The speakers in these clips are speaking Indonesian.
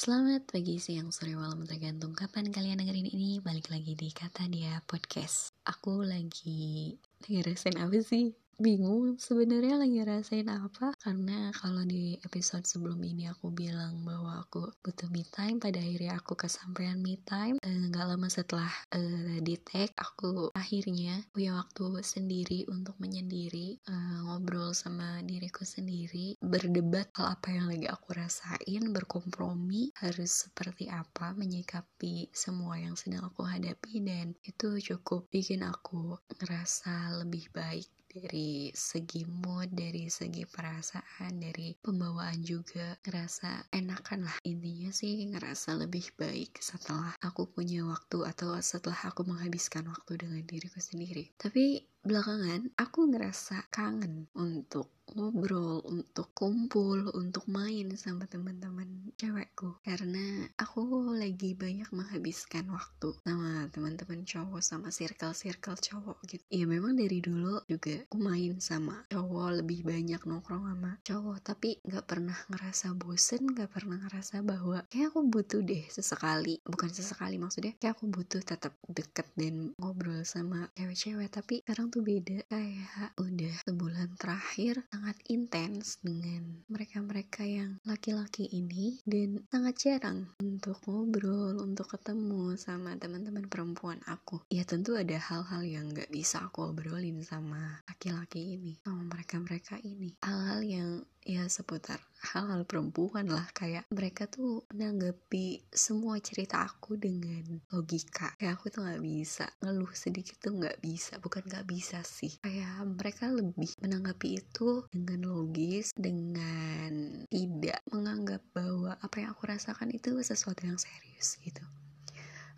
Selamat pagi, siang, sore, malam tergantung kapan kalian dengerin ini Balik lagi di Kata Dia Podcast Aku lagi ngerasain apa sih? Bingung sebenarnya lagi rasain apa. Karena kalau di episode sebelum ini aku bilang bahwa aku butuh me time pada akhirnya aku kesampaian me time eh, nggak uh, lama setelah uh, di tag aku akhirnya punya waktu sendiri untuk menyendiri uh, ngobrol sama diriku sendiri berdebat hal apa yang lagi aku rasain berkompromi harus seperti apa menyikapi semua yang sedang aku hadapi dan itu cukup bikin aku ngerasa lebih baik dari segi mood, dari segi perasaan, dari pembawaan juga ngerasa enakan lah intinya sih ngerasa lebih baik setelah aku punya waktu atau setelah aku menghabiskan waktu dengan diriku sendiri. Tapi belakangan aku ngerasa kangen untuk ngobrol, untuk kumpul, untuk main sama teman-teman cewekku. Karena aku lagi banyak menghabiskan waktu sama teman-teman cowok sama circle-circle cowok gitu. Iya memang dari dulu juga aku main sama cowok lebih banyak nongkrong sama cowok. Tapi nggak pernah ngerasa bosen, nggak pernah ngerasa bahwa kayak aku butuh deh sesekali, bukan sesekali maksudnya kayak aku butuh tetap deket dan ngobrol sama cewek-cewek. Tapi sekarang tuh beda kayak udah sebulan terakhir sangat intens dengan mereka-mereka yang laki-laki ini dan sangat jarang untuk ngobrol, untuk ketemu sama teman-teman perempuan aku. Ya tentu ada hal-hal yang gak bisa aku obrolin sama laki-laki ini, sama mereka-mereka ini. Hal-hal yang ya seputar hal-hal perempuan lah. Kayak mereka tuh menanggapi semua cerita aku dengan logika. Kayak aku tuh nggak bisa ngeluh sedikit tuh nggak bisa. Bukan nggak bisa sih. Kayak mereka lebih menanggapi itu dengan logis dengan tidak menganggap bahwa apa yang aku rasakan itu sesuatu yang serius gitu.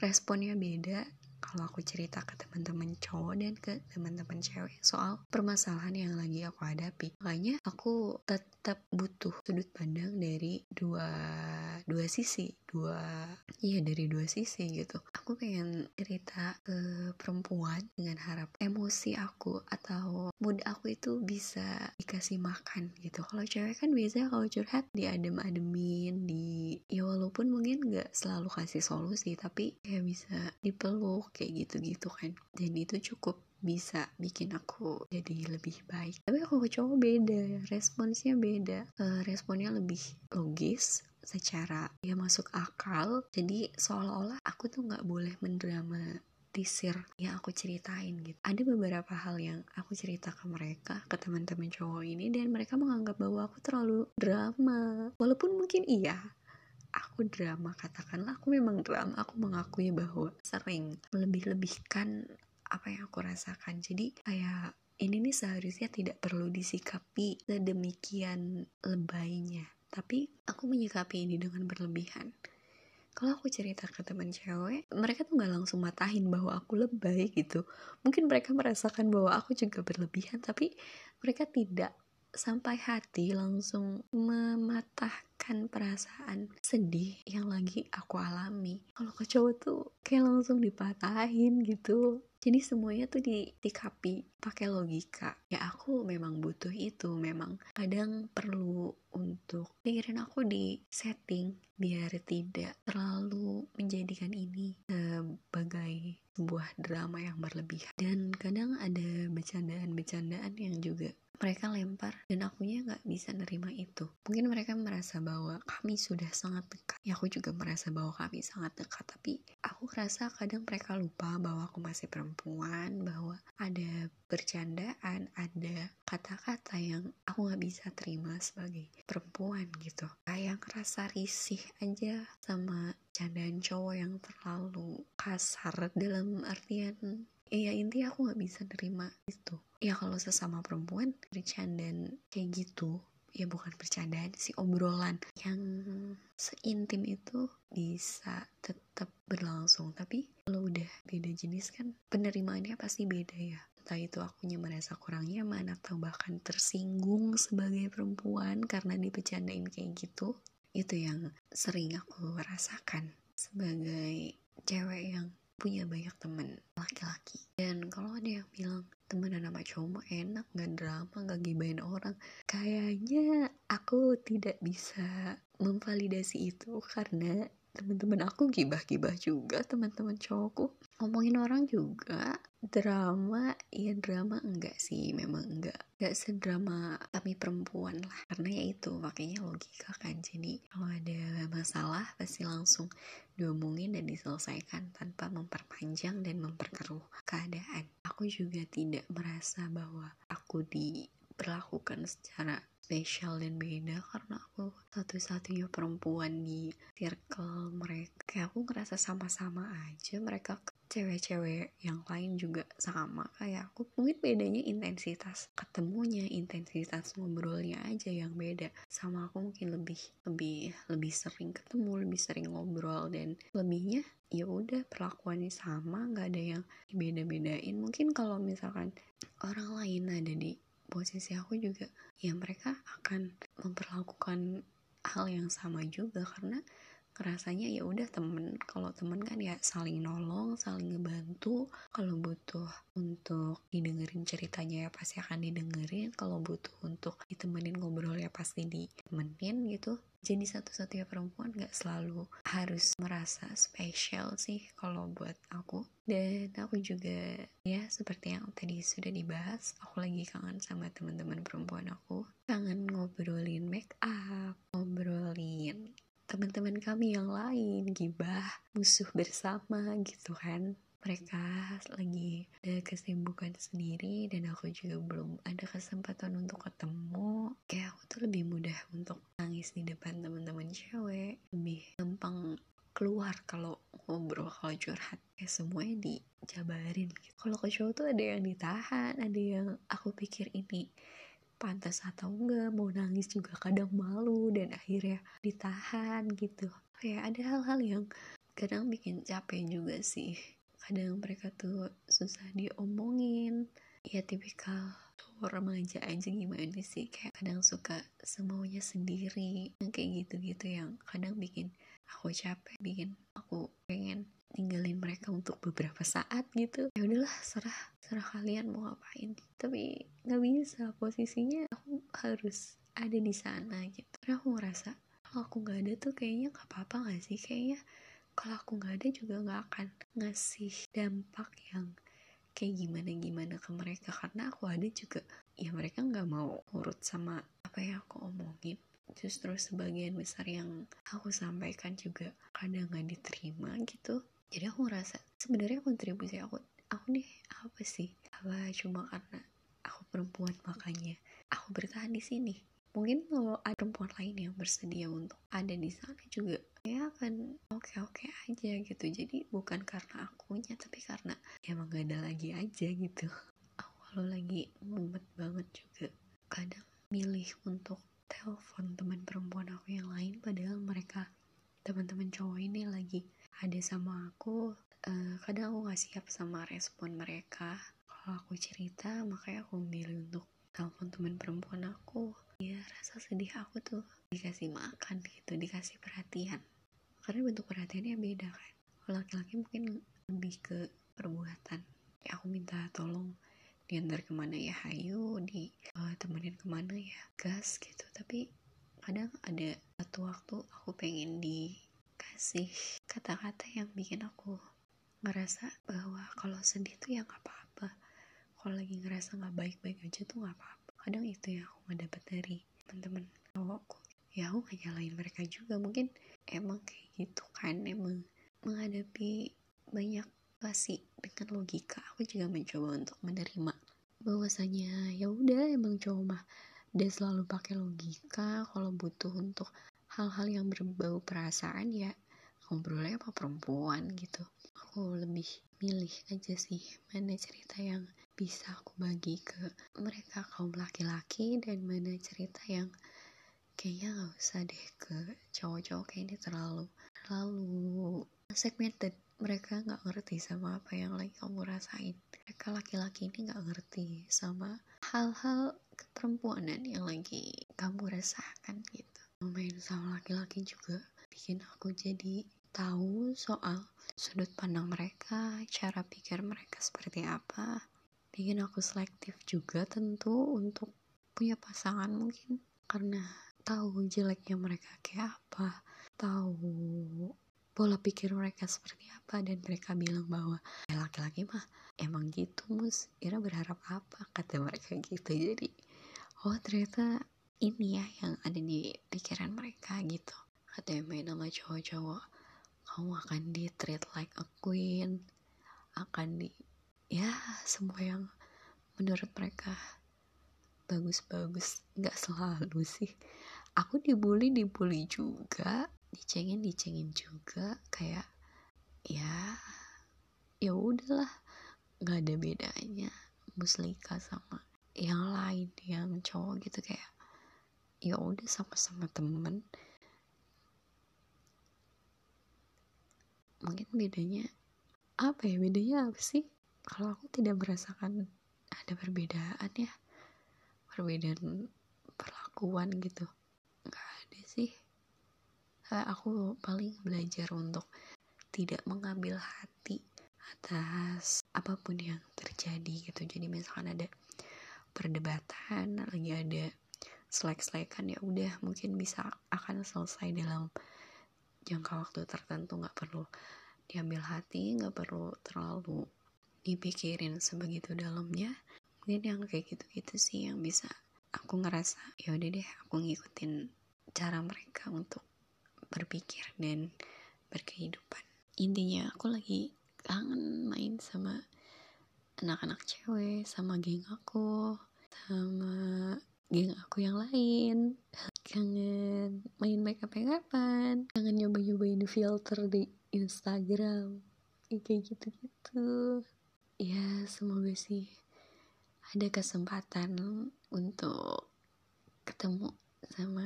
Responnya beda kalau aku cerita ke teman-teman cowok dan ke teman-teman cewek soal permasalahan yang lagi aku hadapi. Makanya aku tetap butuh sudut pandang dari dua dua sisi dua iya dari dua sisi gitu. Aku pengen cerita ke perempuan dengan harap emosi aku atau mood aku itu bisa dikasih makan gitu. Kalau cewek kan biasanya kalau curhat diadem-ademin di ya walaupun mungkin nggak selalu kasih solusi tapi kayak bisa dipeluk kayak gitu-gitu kan dan itu cukup bisa bikin aku jadi lebih baik tapi aku ke cowok beda responsnya beda uh, responnya lebih logis secara ya masuk akal jadi seolah-olah aku tuh nggak boleh mendrama tisir yang aku ceritain gitu. Ada beberapa hal yang aku cerita ke mereka, ke teman-teman cowok ini dan mereka menganggap bahwa aku terlalu drama. Walaupun mungkin iya, aku drama katakanlah aku memang drama, aku mengakui bahwa sering melebih-lebihkan apa yang aku rasakan. Jadi kayak ini nih seharusnya tidak perlu disikapi sedemikian lebaynya. Tapi aku menyikapi ini dengan berlebihan. Kalau aku cerita ke teman cewek mereka tuh nggak langsung matahin bahwa aku lebay gitu. Mungkin mereka merasakan bahwa aku juga berlebihan tapi mereka tidak sampai hati langsung mematahkan perasaan sedih yang lagi aku alami. Kalau ke cowok tuh kayak langsung dipatahin gitu. Jadi semuanya tuh ditikapi pakai logika. Ya aku memang butuh itu. Memang kadang perlu untuk pikiran aku di setting biar tidak terlalu menjadikan ini sebagai sebuah drama yang berlebihan. Dan kadang ada bercandaan-bercandaan yang juga mereka lempar dan akunya nggak bisa nerima itu. Mungkin mereka merasa bahwa kami sudah sangat dekat. Ya aku juga merasa bahwa kami sangat dekat tapi aku rasa kadang mereka lupa bahwa aku masih perempuan bahwa ada bercandaan ada kata-kata yang aku nggak bisa terima sebagai perempuan gitu. Kayak ngerasa risih aja sama candaan cowok yang terlalu kasar dalam artian ya intinya aku nggak bisa nerima itu ya kalau sesama perempuan bercandaan kayak gitu ya bukan bercandaan sih obrolan yang seintim itu bisa tetap berlangsung. Tapi kalau udah beda jenis kan penerimaannya pasti beda ya. Entah itu akunya merasa kurang nyaman atau bahkan tersinggung sebagai perempuan karena dipecandain kayak gitu itu yang sering aku rasakan sebagai cewek yang punya banyak temen laki-laki. Dan kalau ada yang bilang temenan sama cowok enak nggak drama nggak gibain orang kayaknya aku tidak bisa memvalidasi itu karena teman-teman aku gibah-gibah juga teman-teman cowokku. Ngomongin orang juga drama ya drama enggak sih memang enggak. Enggak sedrama kami perempuan lah karena ya itu makanya logika kan. Jadi kalau ada masalah pasti langsung diomongin dan diselesaikan tanpa memperpanjang dan memperkeruh keadaan. Aku juga tidak merasa bahwa aku diperlakukan secara spesial dan beda karena aku satu-satunya perempuan di circle mereka. Kayak aku ngerasa sama-sama aja mereka cewek-cewek yang lain juga sama. Kayak aku mungkin bedanya intensitas ketemunya intensitas ngobrolnya aja yang beda. Sama aku mungkin lebih lebih lebih sering ketemu lebih sering ngobrol dan lebihnya ya udah perlakuannya sama nggak ada yang beda-bedain mungkin kalau misalkan orang lain ada di posisi aku juga ya mereka akan memperlakukan hal yang sama juga karena rasanya ya udah temen. Kalau temen kan ya saling nolong saling ngebantu. Kalau butuh untuk didengerin ceritanya ya pasti akan didengerin. Kalau butuh untuk ditemenin ngobrol ya pasti ditemenin gitu jadi satu-satunya perempuan gak selalu harus merasa spesial sih kalau buat aku. Dan aku juga ya seperti yang tadi sudah dibahas aku lagi kangen sama teman-teman perempuan aku. Kangen ngobrolin make up ngobrolin teman-teman kami yang lain gibah musuh bersama gitu kan mereka lagi ada kesibukan sendiri dan aku juga belum ada kesempatan untuk ketemu. Kayak aku tuh lebih mudah untuk nangis di depan teman-teman cewek. Lebih gampang keluar kalau ngobrol kalau curhat. Kayak semuanya dijabarin gitu. kalau ke cowok tuh ada yang ditahan ada yang aku pikir ini pantas atau enggak mau nangis juga kadang malu dan akhirnya ditahan gitu. Kayak ada hal-hal yang kadang bikin capek juga sih kadang mereka tuh susah diomongin. Ya tipikal remaja aja gimana sih? Kayak kadang suka semuanya sendiri. Yang kayak gitu-gitu yang kadang bikin aku capek bikin aku pengen tinggalin mereka untuk beberapa saat gitu. Ya udahlah serah serah kalian mau ngapain. Tapi nggak bisa posisinya aku harus ada di sana gitu. Karena aku ngerasa kalau aku nggak ada tuh kayaknya nggak apa-apa nggak sih? Kayaknya kalau aku nggak ada juga nggak akan ngasih dampak yang kayak gimana gimana ke mereka. Karena aku ada juga ya mereka nggak mau urut sama apa yang aku omongin. Justru sebagian besar yang aku sampaikan juga kadang nggak diterima gitu. Jadi aku ngerasa sebenarnya kontribusi aku aku nih apa sih? Apa cuma karena aku perempuan makanya aku bertahan di sini mungkin kalau ada perempuan lain yang bersedia untuk ada di sana juga ya akan oke-oke aja gitu. Jadi bukan karena akunya tapi karena emang gak ada lagi aja gitu. Kalau lagi mumet banget juga. Kadang milih untuk telepon teman perempuan aku yang lain padahal mereka teman-teman cowok ini lagi ada sama aku. Uh, kadang aku gak siap sama respon mereka. Kalau aku cerita makanya aku memilih untuk telepon teman perempuan aku ya rasa sedih aku tuh dikasih makan gitu dikasih perhatian. Karena bentuk perhatiannya beda kan. Kalau laki-laki mungkin lebih ke perbuatan. Ya aku minta tolong diantar ke mana ya hayu di uh, temenin ke mana ya gas gitu. Tapi kadang ada satu waktu aku pengen di kasih kata-kata yang bikin aku ngerasa bahwa kalau sedih tuh ya nggak apa-apa. Kalau lagi ngerasa nggak baik-baik aja tuh nggak apa-apa kadang itu yang aku nggak dapet dari teman-teman cowokku. Ya aku gak nyalain mereka juga. Mungkin emang kayak gitu kan emang menghadapi banyak pasti dengan logika. Aku juga mencoba untuk menerima bahwasanya ya udah emang cowok mah dia selalu pakai logika. Kalau butuh untuk hal-hal yang berbau perasaan ya ngobrolnya sama perempuan gitu. Aku lebih milih aja sih mana cerita yang bisa aku bagi ke mereka kaum laki-laki dan mana cerita yang kayaknya gak usah deh ke cowok-cowok kayaknya terlalu terlalu segmented. Mereka nggak ngerti sama apa yang lagi kamu rasain. Mereka laki-laki ini nggak ngerti sama hal-hal keperempuanan yang lagi kamu rasakan gitu. Main sama laki-laki juga bikin aku jadi tahu soal sudut pandang mereka cara pikir mereka seperti apa bikin aku selektif juga tentu untuk punya pasangan mungkin. Karena tahu jeleknya mereka kayak apa tahu pola pikir mereka seperti apa dan mereka bilang bahwa eh, laki-laki mah emang gitu mus. Ira berharap apa? Kata mereka gitu. Jadi oh ternyata ini ya yang ada di pikiran mereka gitu. Katanya main sama cowok-cowok kamu akan di treat like a queen akan di ya semua yang menurut mereka bagus-bagus. Nggak selalu sih. Aku dibully dibully juga. Dicengin dicengin juga. Kayak ya ya udahlah. Nggak ada bedanya. Muslika sama yang lain yang cowok gitu kayak ya udah sama-sama temen. Mungkin bedanya apa ya? Bedanya apa sih kalau aku tidak merasakan ada perbedaan ya perbedaan perlakuan gitu. Nggak ada sih. Aku paling belajar untuk tidak mengambil hati atas apa pun yang terjadi gitu. Jadi misalkan ada perdebatan lagi ada selek-selekan ya udah mungkin bisa akan selesai dalam jangka waktu tertentu. Nggak perlu diambil hati nggak perlu terlalu dipikirin sebegitu dalamnya mungkin yang kayak gitu-gitu sih yang bisa aku ngerasa ya udah deh aku ngikutin cara mereka untuk berpikir dan berkehidupan. Intinya aku lagi kangen main sama anak-anak cewek sama geng aku sama geng aku yang lain. Kangen main make up makeupan kangen nyoba-nyobain filter di Instagram. Kayak gitu-gitu ya semoga sih ada kesempatan untuk ketemu sama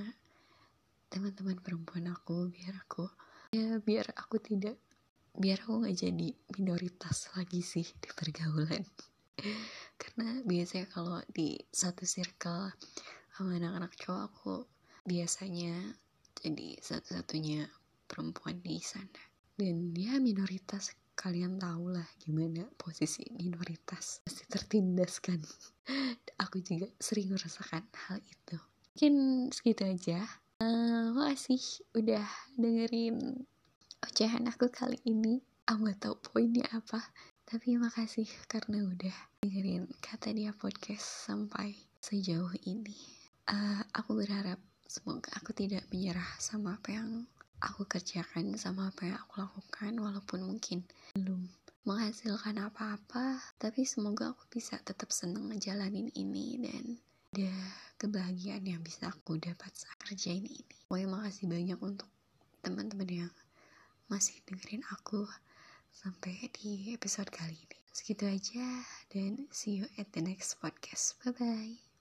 teman-teman perempuan aku biar aku ya biar aku tidak biar aku nggak jadi minoritas lagi sih di pergaulan. Karena biasanya kalau di satu circle sama anak-anak cowok aku biasanya jadi satu-satunya perempuan di sana. Dan ya minoritas kalian tahu lah gimana posisi minoritas pasti tertindas kan aku juga sering merasakan hal itu mungkin segitu aja Uh, makasih udah dengerin ocehan aku kali ini. Aku gak tau poinnya apa. Tapi makasih karena udah dengerin kata dia podcast sampai sejauh ini. Uh, aku berharap semoga aku tidak menyerah sama apa yang aku kerjakan sama apa yang aku lakukan walaupun mungkin belum menghasilkan apa-apa tapi semoga aku bisa tetap seneng ngejalanin ini dan ada kebahagiaan yang bisa aku dapat saat kerjain ini. Pokoknya makasih banyak untuk teman-teman yang masih dengerin aku sampai di episode kali ini. Segitu aja dan see you at the next podcast. Bye-bye.